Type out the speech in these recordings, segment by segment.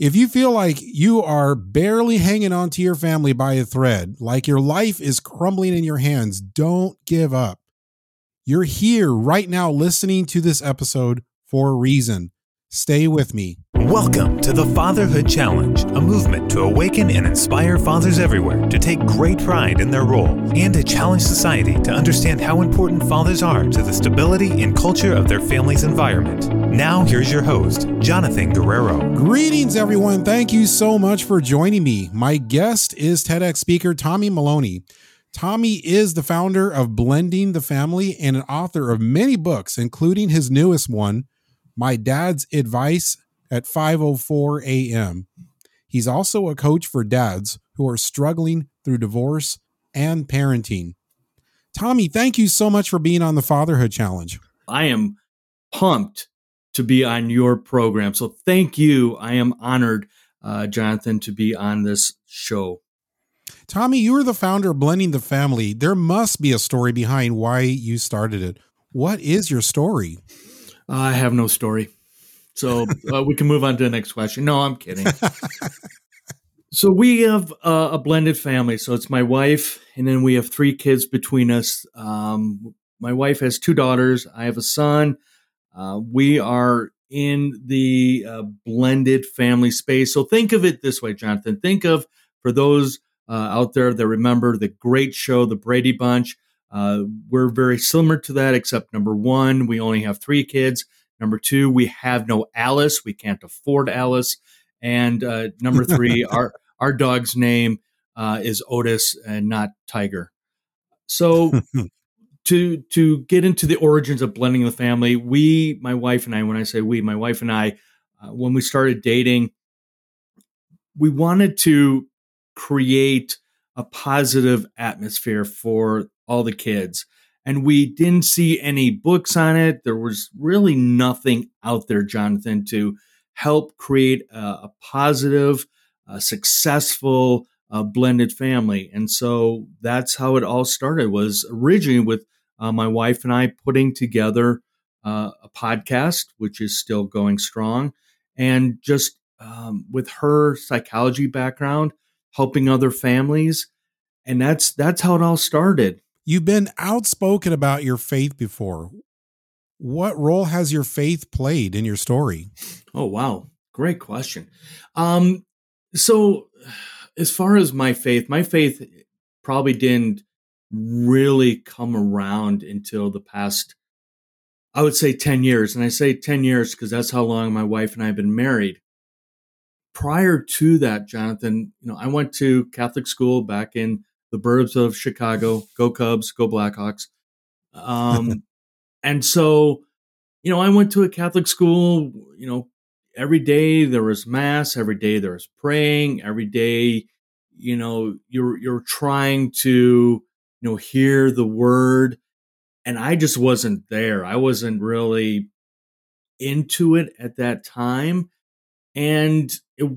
If you feel like you are barely hanging on to your family by a thread, like your life is crumbling in your hands, don't give up. You're here right now listening to this episode for a reason. Stay with me. Welcome to the Fatherhood Challenge, a movement to awaken and inspire fathers everywhere to take great pride in their role and to challenge society to understand how important fathers are to the stability and culture of their family's environment. Now, here's your host, Jonathan Guerrero. Greetings, everyone. Thank you so much for joining me. My guest is TEDx speaker Tommy Maloney. Tommy is the founder of Blending the Family and an author of many books, including his newest one, My Dad's Advice at 5:04 a.m. He's also a coach for dads who are struggling through divorce and parenting. Tommy, thank you so much for being on the Fatherhood Challenge. I am pumped to be on your program. So thank you. I am honored, uh, Jonathan, to be on this show. Tommy, you are the founder of Blending the Family. There must be a story behind why you started it. What is your story? I have no story. So uh, we can move on to the next question. No, I'm kidding. so we have uh, a blended family. So it's my wife, and then we have three kids between us. Um, my wife has two daughters. I have a son. Uh, we are in the uh, blended family space. So think of it this way, Jonathan. Think of for those uh, out there that remember the great show, The Brady Bunch. Uh, we're very similar to that, except number one, we only have three kids. Number two, we have no Alice. We can't afford Alice. And uh, number three, our our dog's name uh, is Otis and not Tiger. So to to get into the origins of blending the family, we, my wife and I, when I say we, my wife and I, uh, when we started dating, we wanted to create a positive atmosphere for all the kids and we didn't see any books on it. There was really nothing out there, Jonathan, to help create a, a positive, a successful, uh, blended family. And so that's how it all started. Was originally with uh, my wife and I putting together uh, a podcast, which is still going strong, and just um, with her psychology background, helping other families, and that's that's how it all started. You've been outspoken about your faith before. What role has your faith played in your story? Oh, wow. Great question. Um, so, as far as my faith, my faith probably didn't really come around until the past, I would say 10 years. And I say 10 years because that's how long my wife and I have been married. Prior to that, Jonathan, you know, I went to Catholic school back in the Burbs of Chicago. Go Cubs, go Blackhawks. Um, and so, you know, I went to a Catholic school. You know, every day there was mass. Every day there was praying. Every day, you know, you're you're trying to you know hear the word, and I just wasn't there. I wasn't really into it at that time, and it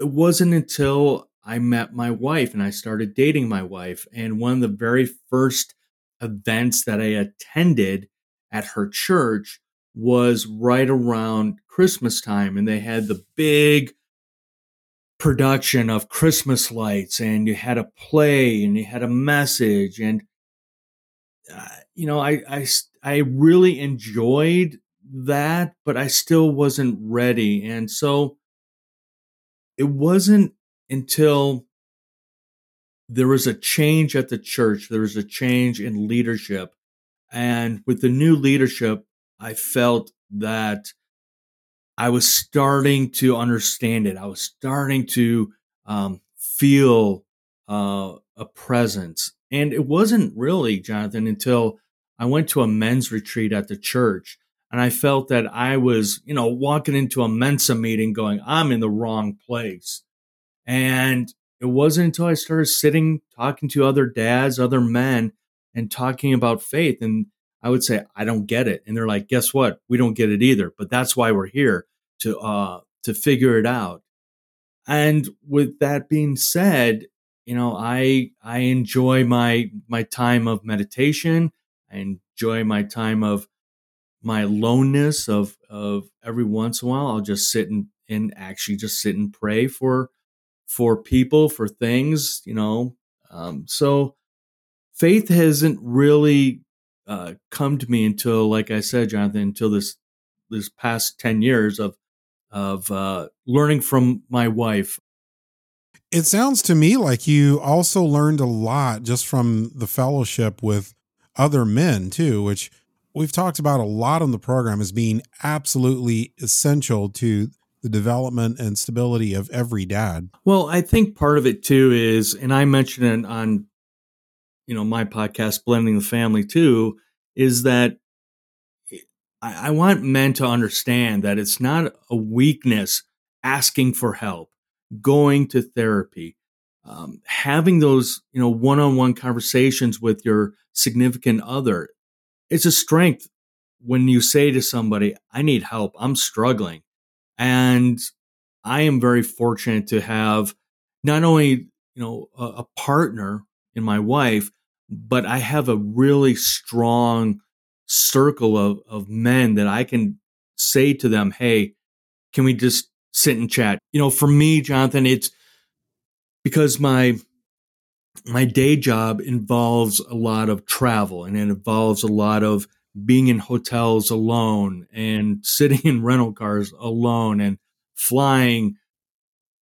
it wasn't until I met my wife and I started dating my wife. And one of the very first events that I attended at her church was right around Christmas time. And they had the big production of Christmas lights, and you had a play and you had a message. And, uh, you know, I, I, I really enjoyed that, but I still wasn't ready. And so it wasn't until there was a change at the church, there was a change in leadership. And with the new leadership, I felt that I was starting to understand it. I was starting to um, feel uh, a presence. And it wasn't really, Jonathan, until I went to a men's retreat at the church. And I felt that I was, you know, walking into a Mensa meeting going, I'm in the wrong place. And it wasn't until I started sitting, talking to other dads, other men, and talking about faith. And I would say, I don't get it. And they're like, guess what? We don't get it either. But that's why we're here to uh to figure it out. And with that being said, you know, I I enjoy my my time of meditation. I enjoy my time of my aloneness of of every once in a while I'll just sit in and actually just sit and pray for for people for things you know um, so faith hasn't really uh, come to me until like i said jonathan until this this past 10 years of of uh, learning from my wife. It sounds to me like you also learned a lot just from the fellowship with other men too which we've talked about a lot on the program as being absolutely essential to the development and stability of every dad. Well, I think part of it too is, and I mentioned it on, you know, my podcast, Blending the Family too, is that I, I want men to understand that it's not a weakness asking for help, going to therapy, um, having those, you know, one-on-one conversations with your significant other. It's a strength when you say to somebody, I need help, I'm struggling and I am very fortunate to have not only, you know, a, a partner in my wife, but I have a really strong circle of, of men that I can say to them, Hey, can we just sit and chat? You know, for me, Jonathan, it's because my, my day job involves a lot of travel and it involves a lot of being in hotels alone and sitting in rental cars alone and flying,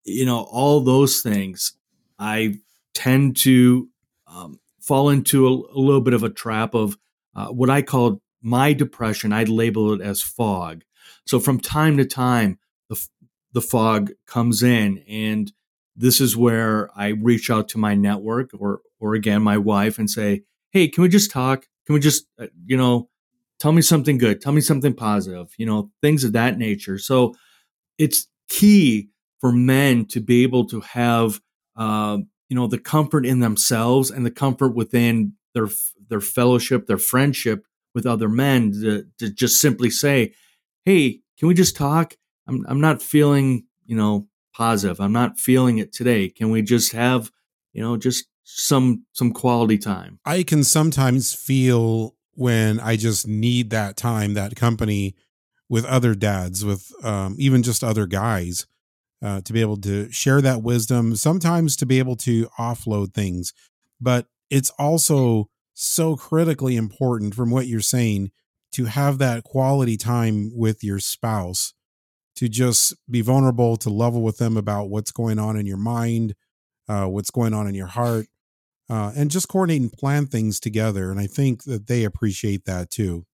you know, all those things, I tend to um, fall into a, a, little bit of a trap of uh, what I call my depression. I'd label it as fog. So from time to time, the, the fog comes in and this is where I reach out to my network or, or again, my wife and say, Hey, can we just talk? Can we just, uh, you know, tell me something good tell me something positive you know things of that nature. So it's key for men to be able to have uh, you know the comfort in themselves and the comfort within their their fellowship their friendship with other men to, to just simply say hey can we just talk? I'm i'm not feeling you know positive. I'm not feeling it today. Can we just have you know just some some quality time? I can sometimes feel when I just need that time, that company with other dads, with um, even just other guys, uh, to be able to share that wisdom, sometimes to be able to offload things. But it's also so critically important from what you're saying to have that quality time with your spouse, to just be vulnerable, to level with them about what's going on in your mind, uh, what's going on in your heart, uh, and just coordinate and plan things together. And I think that they appreciate that too.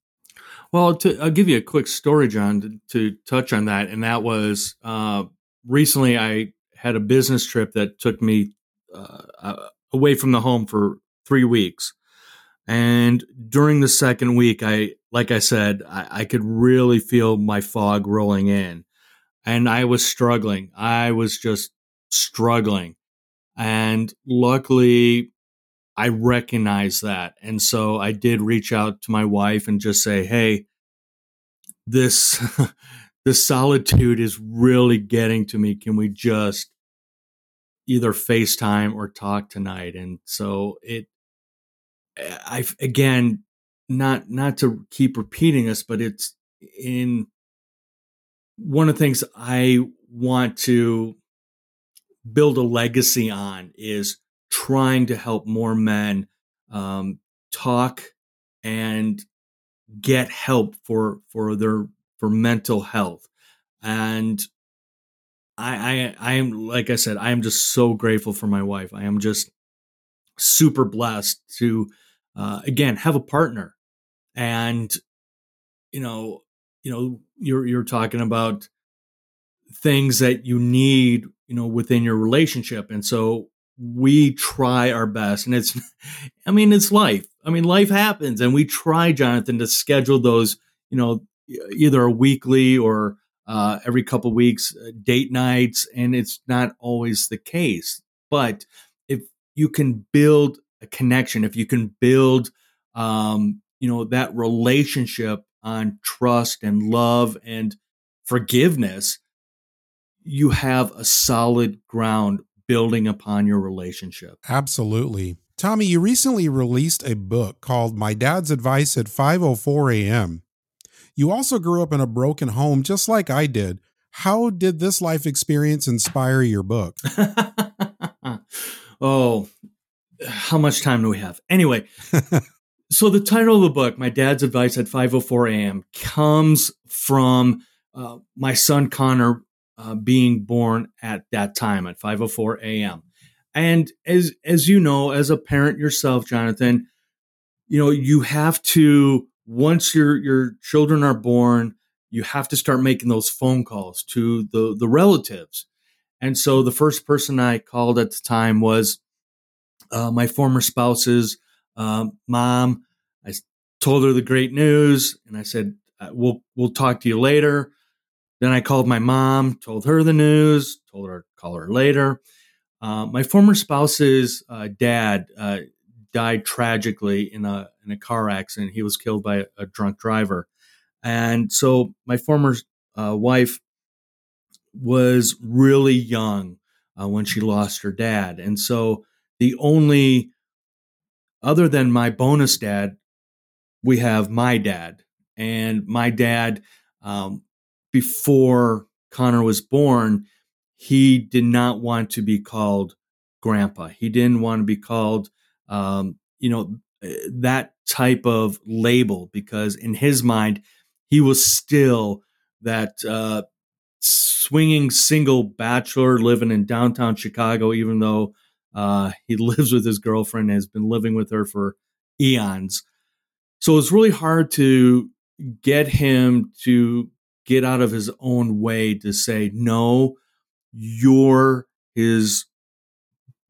Well, to, I'll give you a quick story, John, to, to touch on that. And that was uh, recently I had a business trip that took me uh, away from the home for three weeks. And during the second week, I, like I said, I, I could really feel my fog rolling in. And I was struggling. I was just struggling. And luckily, I recognize that. And so I did reach out to my wife and just say, Hey, this, this solitude is really getting to me. Can we just either FaceTime or talk tonight? And so it, I, again, not, not to keep repeating this, but it's in one of the things I want to build a legacy on is trying to help more men um, talk and get help for for their for mental health. And I, I I am like I said I am just so grateful for my wife. I am just super blessed to uh, again have a partner. And you know you know you're you're talking about things that you need you know within your relationship. And so we try our best and it's i mean it's life. I mean life happens and we try jonathan to schedule those you know either a weekly or uh, every couple weeks uh, date nights and it's not always the case. But if you can build a connection if you can build um, you know that relationship on trust and love and forgiveness you have a solid ground building upon your relationship. Absolutely. Tommy, you recently released a book called My Dad's Advice at 5:04 a.m. You also grew up in a broken home just like I did. How did this life experience inspire your book? oh, how much time do we have? Anyway, so the title of the book, My Dad's Advice at 5:04 a.m., comes from uh, my son Connor uh, being born at that time at 5:04 a.m. And as as you know, as a parent yourself, Jonathan, you know you have to once your your children are born, you have to start making those phone calls to the the relatives. And so the first person I called at the time was uh, my former spouse's um, mom. I told her the great news, and I said, uh, "We'll we'll talk to you later." Then I called my mom, told her the news, told her to call her later. Uh, my former spouse's uh, dad uh, died tragically in a in a car accident. He was killed by a, a drunk driver, and so my former uh, wife was really young uh, when she lost her dad, and so the only other than my bonus dad, we have my dad. And my dad, um, before Connor was born, he did not want to be called grandpa. He didn't want to be called, um, you know, that type of label because in his mind, he was still that uh, swinging single bachelor living in downtown Chicago, even though uh, he lives with his girlfriend, and has been living with her for eons. So it's really hard to get him to get out of his own way to say, no, you're his,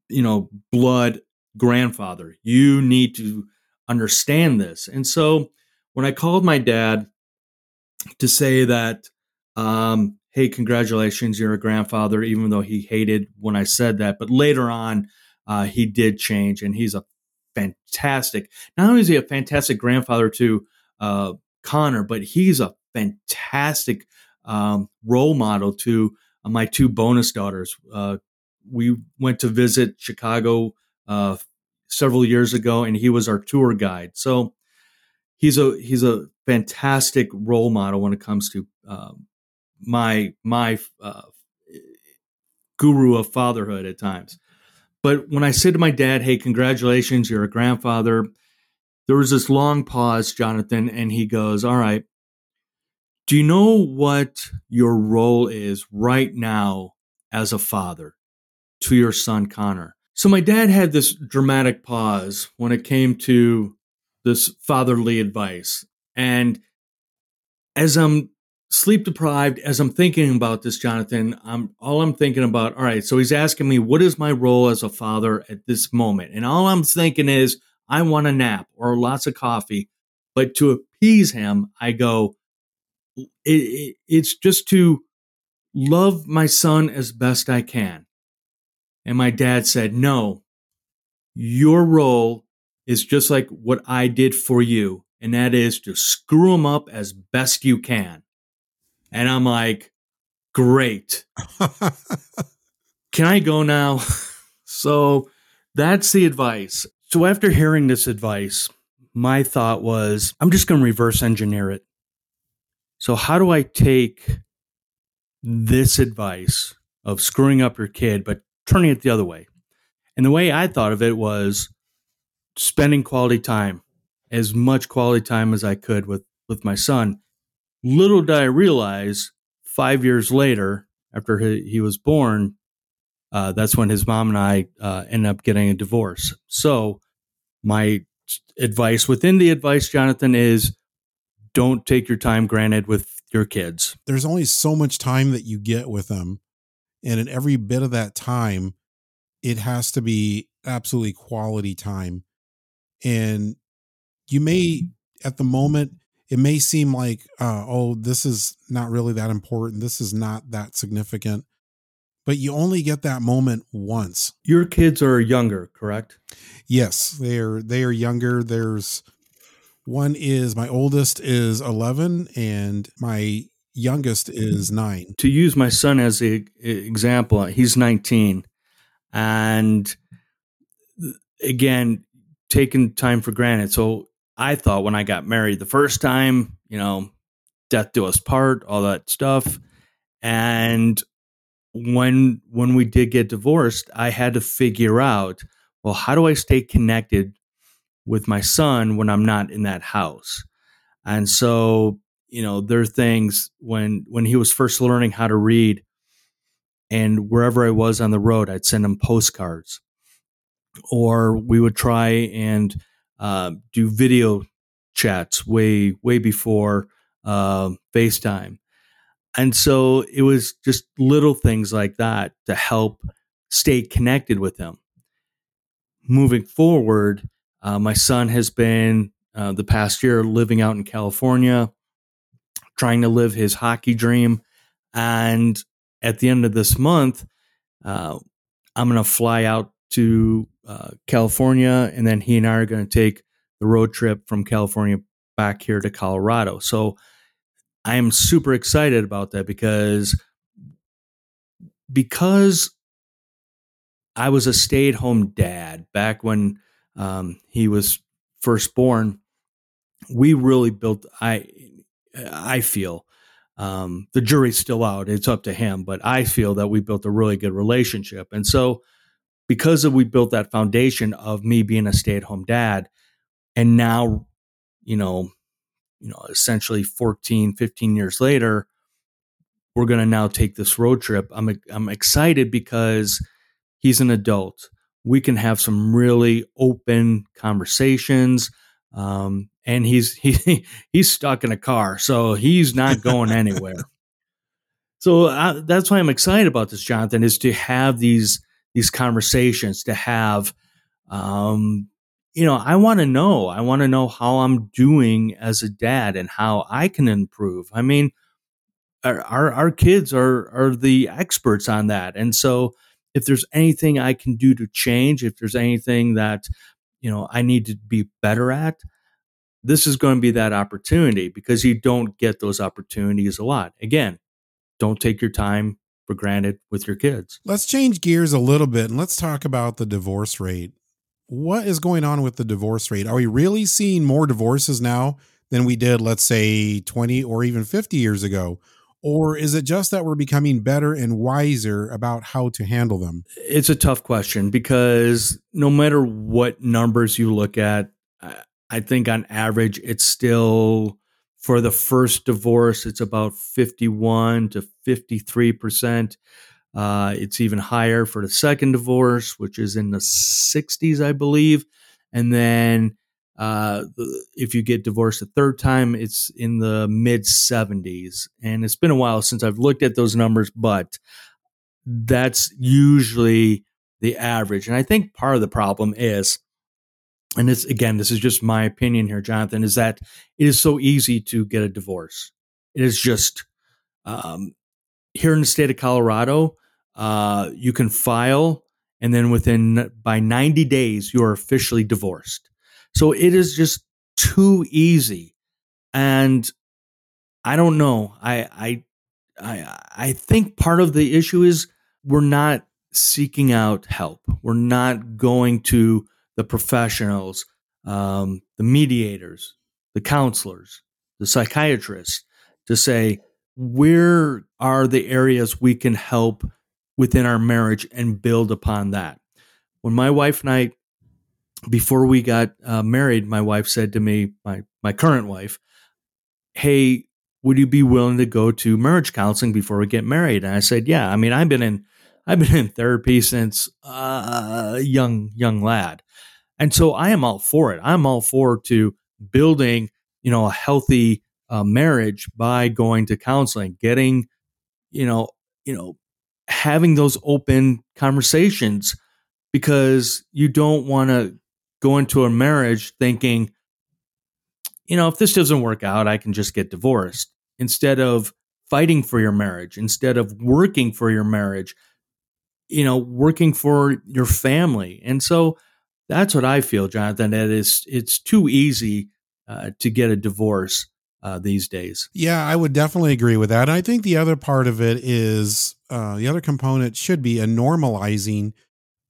you know, blood grandfather. You need to understand this. And so when I called my dad to say that, um, hey, congratulations, you're a grandfather, even though he hated when I said that. But later on, uh, he did change, and he's a fantastic. Not only is he a fantastic grandfather to uh, Connor, but he's a fantastic um, role model to uh, my two bonus daughters. Uh, we went to visit Chicago uh, several years ago, and he was our tour guide. So he's a he's a fantastic role model when it comes to um, my my uh, guru of fatherhood at times. But when I said to my dad, "Hey, congratulations, you're a grandfather," there was this long pause, Jonathan, and he goes, "All right, do you know what your role is right now as a father to your son Connor?" So my dad had this dramatic pause when it came to this fatherly advice, and as I'm sleep deprived as I'm thinking about this, Jonathan. I'm all I'm thinking about. All right, so he's asking me, what is my role as a father at this moment? And all I'm thinking is, I want a nap or lots of coffee. But to appease him, I go, it, it, it's just to love my son as best I can. And my dad said, no, your role is just like what I did for you. And that is to screw him up as best you can. And I'm like, great. Can I go now? so that's the advice. So after hearing this advice, my thought was, I'm just going to reverse engineer it. So, how do I take this advice of screwing up your kid, but turning it the other way? And the way I thought of it was spending quality time, as much quality time as I could with, with my son. Little did I realize five years later, after he, he was born, uh, that's when his mom and I uh, ended up getting a divorce. So, my advice within the advice, Jonathan, is don't take your time granted with your kids. There's only so much time that you get with them. And in every bit of that time, it has to be absolutely quality time. And you may, at the moment, it may seem like, uh, oh, this is not really that important. This is not that significant. But you only get that moment once. Your kids are younger, correct? Yes, they are. They are younger. There's one is my oldest is 11, and my youngest is nine. To use my son as an example, he's 19, and again, taking time for granted. So I thought when I got married the first time, you know, death do us part, all that stuff. And when when we did get divorced, I had to figure out, well, how do I stay connected with my son when I'm not in that house? And so, you know, there are things when when he was first learning how to read, and wherever I was on the road, I'd send him postcards, or we would try and uh, do video chats way way before uh, FaceTime, and so it was just little things like that to help stay connected with him. Moving forward, uh, my son has been uh, the past year living out in California, trying to live his hockey dream. And at the end of this month, uh, I'm going to fly out to uh, California, and then he and I are going to take the road trip from California back here to Colorado. So I am super excited about that because because I was a stay at home dad back when um, he was first born. We really built. I I feel um, the jury's still out. It's up to him, but I feel that we built a really good relationship. And so, because of we built that foundation of me being a stay at home dad, and now, you know, you know, essentially 14, 15 years later, we're going to now take this road trip. I'm I'm excited because he's an adult. We can have some really open conversations. Um, and he's he he's stuck in a car, so he's not going anywhere. so I, that's why I'm excited about this, Jonathan, is to have these these conversations, to have um, you know, I want to know. I want to know how I'm doing as a dad and how I can improve. I mean, our, our, our kids are are the experts on that, and so if there's anything I can do to change, if there's anything that you know I need to be better at, this is going to be that opportunity because you don't get those opportunities a lot. Again, don't take your time for granted with your kids. Let's change gears a little bit and let's talk about the divorce rate what is going on with the divorce rate? Are we really seeing more divorces now than we did, let's say, 20 or even 50 years ago? Or is it just that we're becoming better and wiser about how to handle them? It's a tough question because no matter what numbers you look at, I think on average, it's still for the first divorce, it's about 51 to 53%. Uh, it's even higher for the second divorce, which is in the 60s, I believe. And then uh, if you get divorced a third time, it's in the mid 70s. And it's been a while since I've looked at those numbers, but that's usually the average. And I think part of the problem is, and it's again, this is just my opinion here, Jonathan, is that it is so easy to get a divorce. It is just um, here in the state of Colorado, uh, you can file, and then within by 90 days, you are officially divorced. So it is just too easy. And I don't know. I I I I think part of the issue is we're not seeking out help. We're not going to the professionals, um, the mediators, the counselors, the psychiatrists to say where are the areas we can help within our marriage and build upon that. When my wife and I, before we got uh, married, my wife said to me, my my current wife, "Hey, would you be willing to go to marriage counseling before we get married?" And I said, "Yeah." I mean, I've been in I've been in therapy since uh, young young lad, and so I am all for it. I'm all for to building you know a healthy uh, marriage by going to counseling, getting you know you know having those open conversations because you don't want to go into a marriage thinking, you know, if this doesn't work out, I can just get divorced instead of fighting for your marriage, instead of working for your marriage, you know, working for your family. And so that's what I feel, Jonathan, that is, it's too easy uh, to get a divorce uh, these days. Yeah, I would definitely agree with that. I think the other part of it is uh, the other component should be a normalizing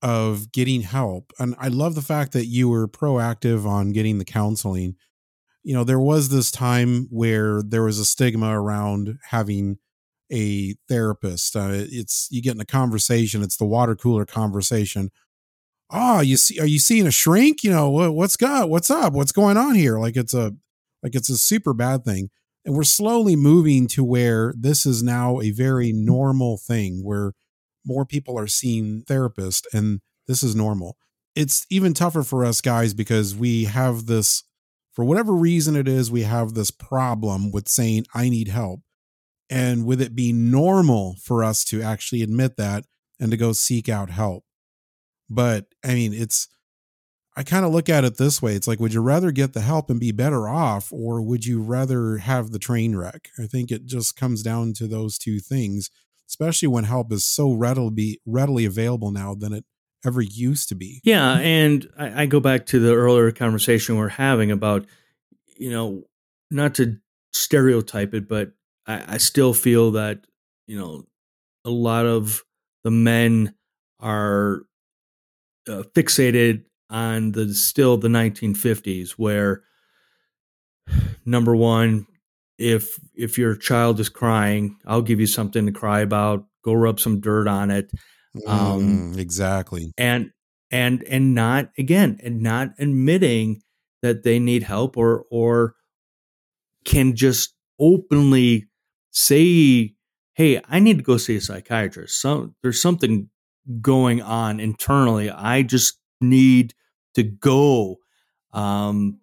of getting help. And I love the fact that you were proactive on getting the counseling. You know, there was this time where there was a stigma around having a therapist. Uh, it's you get in a conversation. It's the water cooler conversation. Oh, you see? Are you seeing a shrink? You know what, what's got? What's up? What's going on here? Like it's a like it's a super bad thing. And we're slowly moving to where this is now a very normal thing, where more people are seeing therapists, and this is normal. It's even tougher for us guys because we have this, for whatever reason it is, we have this problem with saying I need help and with it being normal for us to actually admit that and to go seek out help. But I mean, it's, I kind of look at it this way. It's like, would you rather get the help and be better off, or would you rather have the train wreck? I think it just comes down to those two things, especially when help is so readily readily available now than it ever used to be. Yeah, and I, I go back to the earlier conversation we're having about, you know, not to stereotype it, but I, I still feel that you know a lot of the men are uh, fixated on the still the 1950s where number one if if your child is crying i'll give you something to cry about go rub some dirt on it um, mm, exactly and and and not again and not admitting that they need help or or can just openly say, hey, I need to go see a psychiatrist. So there's something going on internally. I just need to go. Um,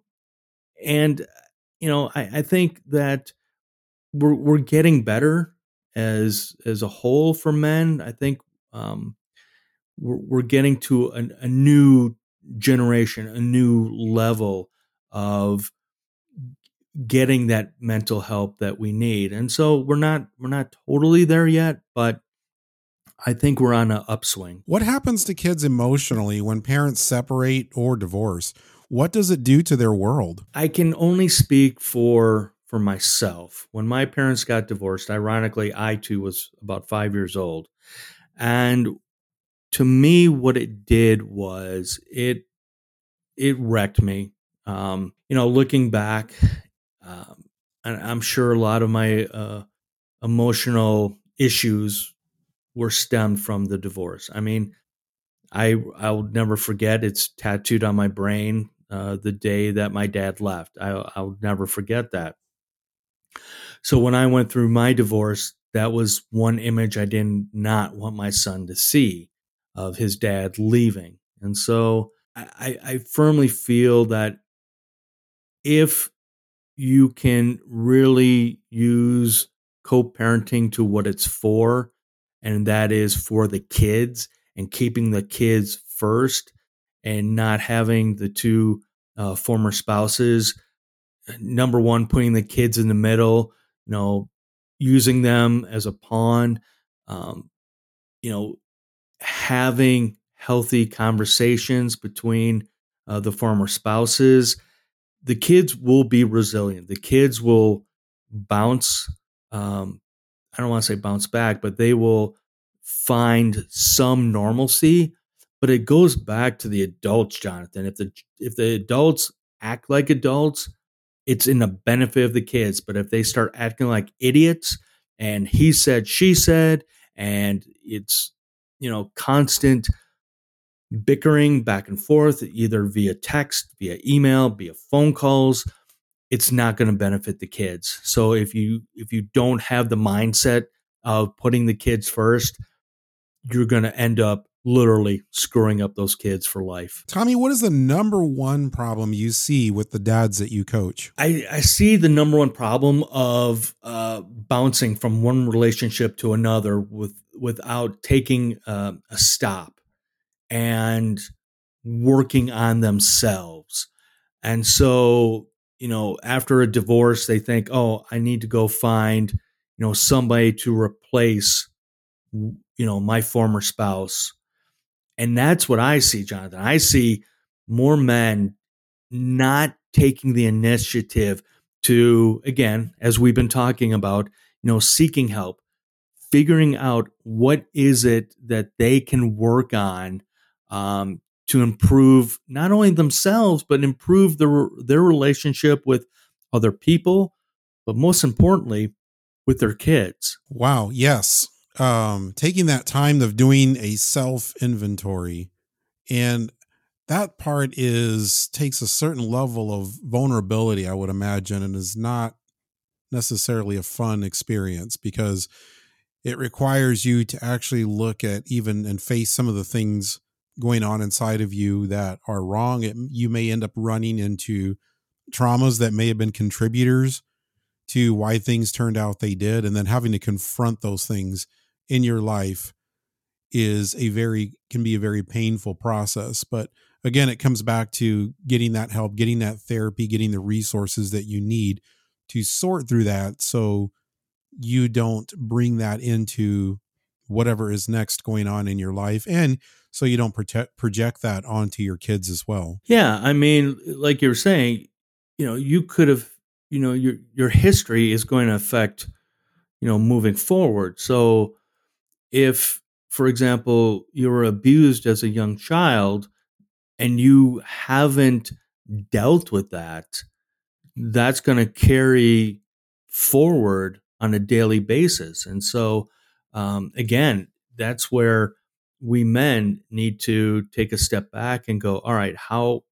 and you know, I, I think that we're we're getting better as as a whole for men. I think um, we're we're getting to a, a new generation, a new level of getting that mental help that we need. And so we're not we're not totally there yet, but I think we're on an upswing. What happens to kids emotionally when parents separate or divorce? What does it do to their world? I can only speak for for myself. When my parents got divorced, ironically, I too was about 5 years old. And to me what it did was it it wrecked me. Um, you know, looking back, um, and I'm sure a lot of my uh, emotional issues were stemmed from the divorce. I mean, I I'll never forget. It's tattooed on my brain. Uh, the day that my dad left, I, I'll never forget that. So when I went through my divorce, that was one image I did not want my son to see of his dad leaving. And so I, I firmly feel that if you can really use co-parenting to what it's for and that is for the kids and keeping the kids first and not having the two uh, former spouses number one putting the kids in the middle you know using them as a pawn um, you know having healthy conversations between uh, the former spouses the kids will be resilient. The kids will bounce. Um, I don't want to say bounce back, but they will find some normalcy. But it goes back to the adults, Jonathan. If the if the adults act like adults, it's in the benefit of the kids. But if they start acting like idiots and he said, she said, and it's you know constant bickering back and forth, either via text, via email, via phone calls, it's not going to benefit the kids. So if you if you don't have the mindset of putting the kids first, you're going to end up literally screwing up those kids for life. Tommy, what is the number one problem you see with the dads that you coach? I, I see the number one problem of uh, bouncing from one relationship to another with without taking uh, a stop and working on themselves. And so, you know, after a divorce, they think, oh, I need to go find, you know, somebody to replace, you know, my former spouse. And that's what I see, Jonathan. I see more men not taking the initiative to, again, as we've been talking about, you know, seeking help, figuring out what is it that they can work on um, to improve not only themselves but improve their their relationship with other people, but most importantly, with their kids. Wow. Yes. Um, taking that time of doing a self inventory and that part is takes a certain level of vulnerability, I would imagine, and is not necessarily a fun experience because it requires you to actually look at even and face some of the things going on inside of you that are wrong. It, you may end up running into traumas that may have been contributors to why things turned out they did, and then having to confront those things in your life is a very can be a very painful process. But again, it comes back to getting that help, getting that therapy, getting the resources that you need to sort through that so you don't bring that into whatever is next going on in your life and so you don't protect, project that onto your kids as well. Yeah, I mean, like you were saying, you know, you could have, you know, your your history is going to affect, you know, moving forward. So if for example, you were abused as a young child and you haven't dealt with that, that's going to carry forward on a daily basis. And so, um, again, that's where we men need to take a step back and go, all right, how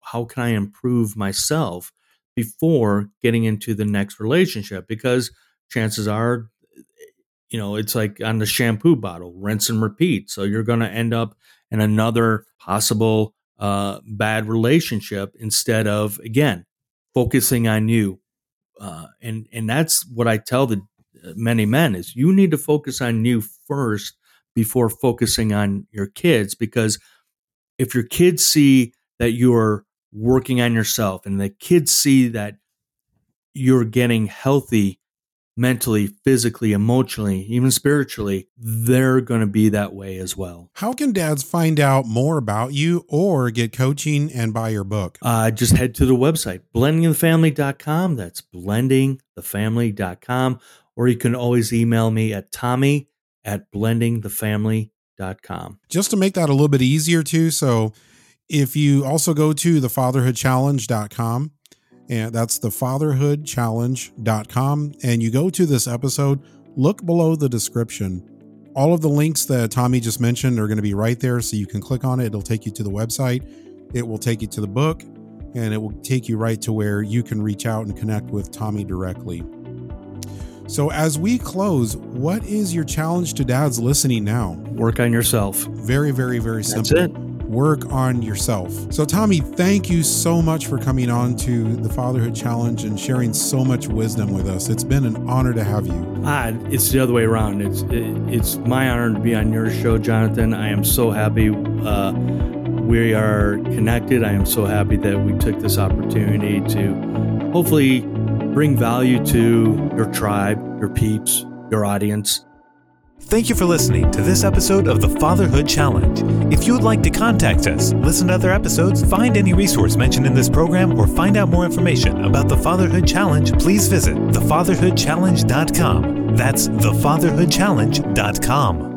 how can I improve myself before getting into the next relationship? Because chances are, you know, it's like on the shampoo bottle, rinse and repeat. So you're going to end up in another possible uh, bad relationship instead of again focusing on you. Uh, and and that's what I tell the uh, many men is you need to focus on you first before focusing on your kids because if your kids see that you're working on yourself and the kids see that you're getting healthy mentally, physically, emotionally, even spiritually, they're going to be that way as well. How can dads find out more about you or get coaching and buy your book? Uh, just head to the website, blendingthefamily.com. That's blendingthefamily.com. Or you can always email me at tommy at blendingthefamily.com. Just to make that a little bit easier, too. So if you also go to thefatherhoodchallenge.com, and that's thefatherhoodchallenge.com, and you go to this episode, look below the description. All of the links that Tommy just mentioned are going to be right there. So you can click on it. It'll take you to the website. It will take you to the book and it will take you right to where you can reach out and connect with Tommy directly. So, as we close, what is your challenge to dads listening now? Work on yourself. Very, very, very simple. Work on yourself. So, Tommy, thank you so much for coming on to the Fatherhood Challenge and sharing so much wisdom with us. It's been an honor to have you. Ah, it's the other way around. It's it, it's my honor to be on your show, Jonathan. I am so happy. Uh, we are connected. I am so happy that we took this opportunity to hopefully bring value to your tribe, your peeps, your audience. Thank you for listening to this episode of the Fatherhood Challenge. If you would like to contact us, listen to other episodes, find any resource mentioned in this program, or find out more information about the Fatherhood Challenge, please visit thefatherhoodchallenge.com. That's thefatherhoodchallenge.com.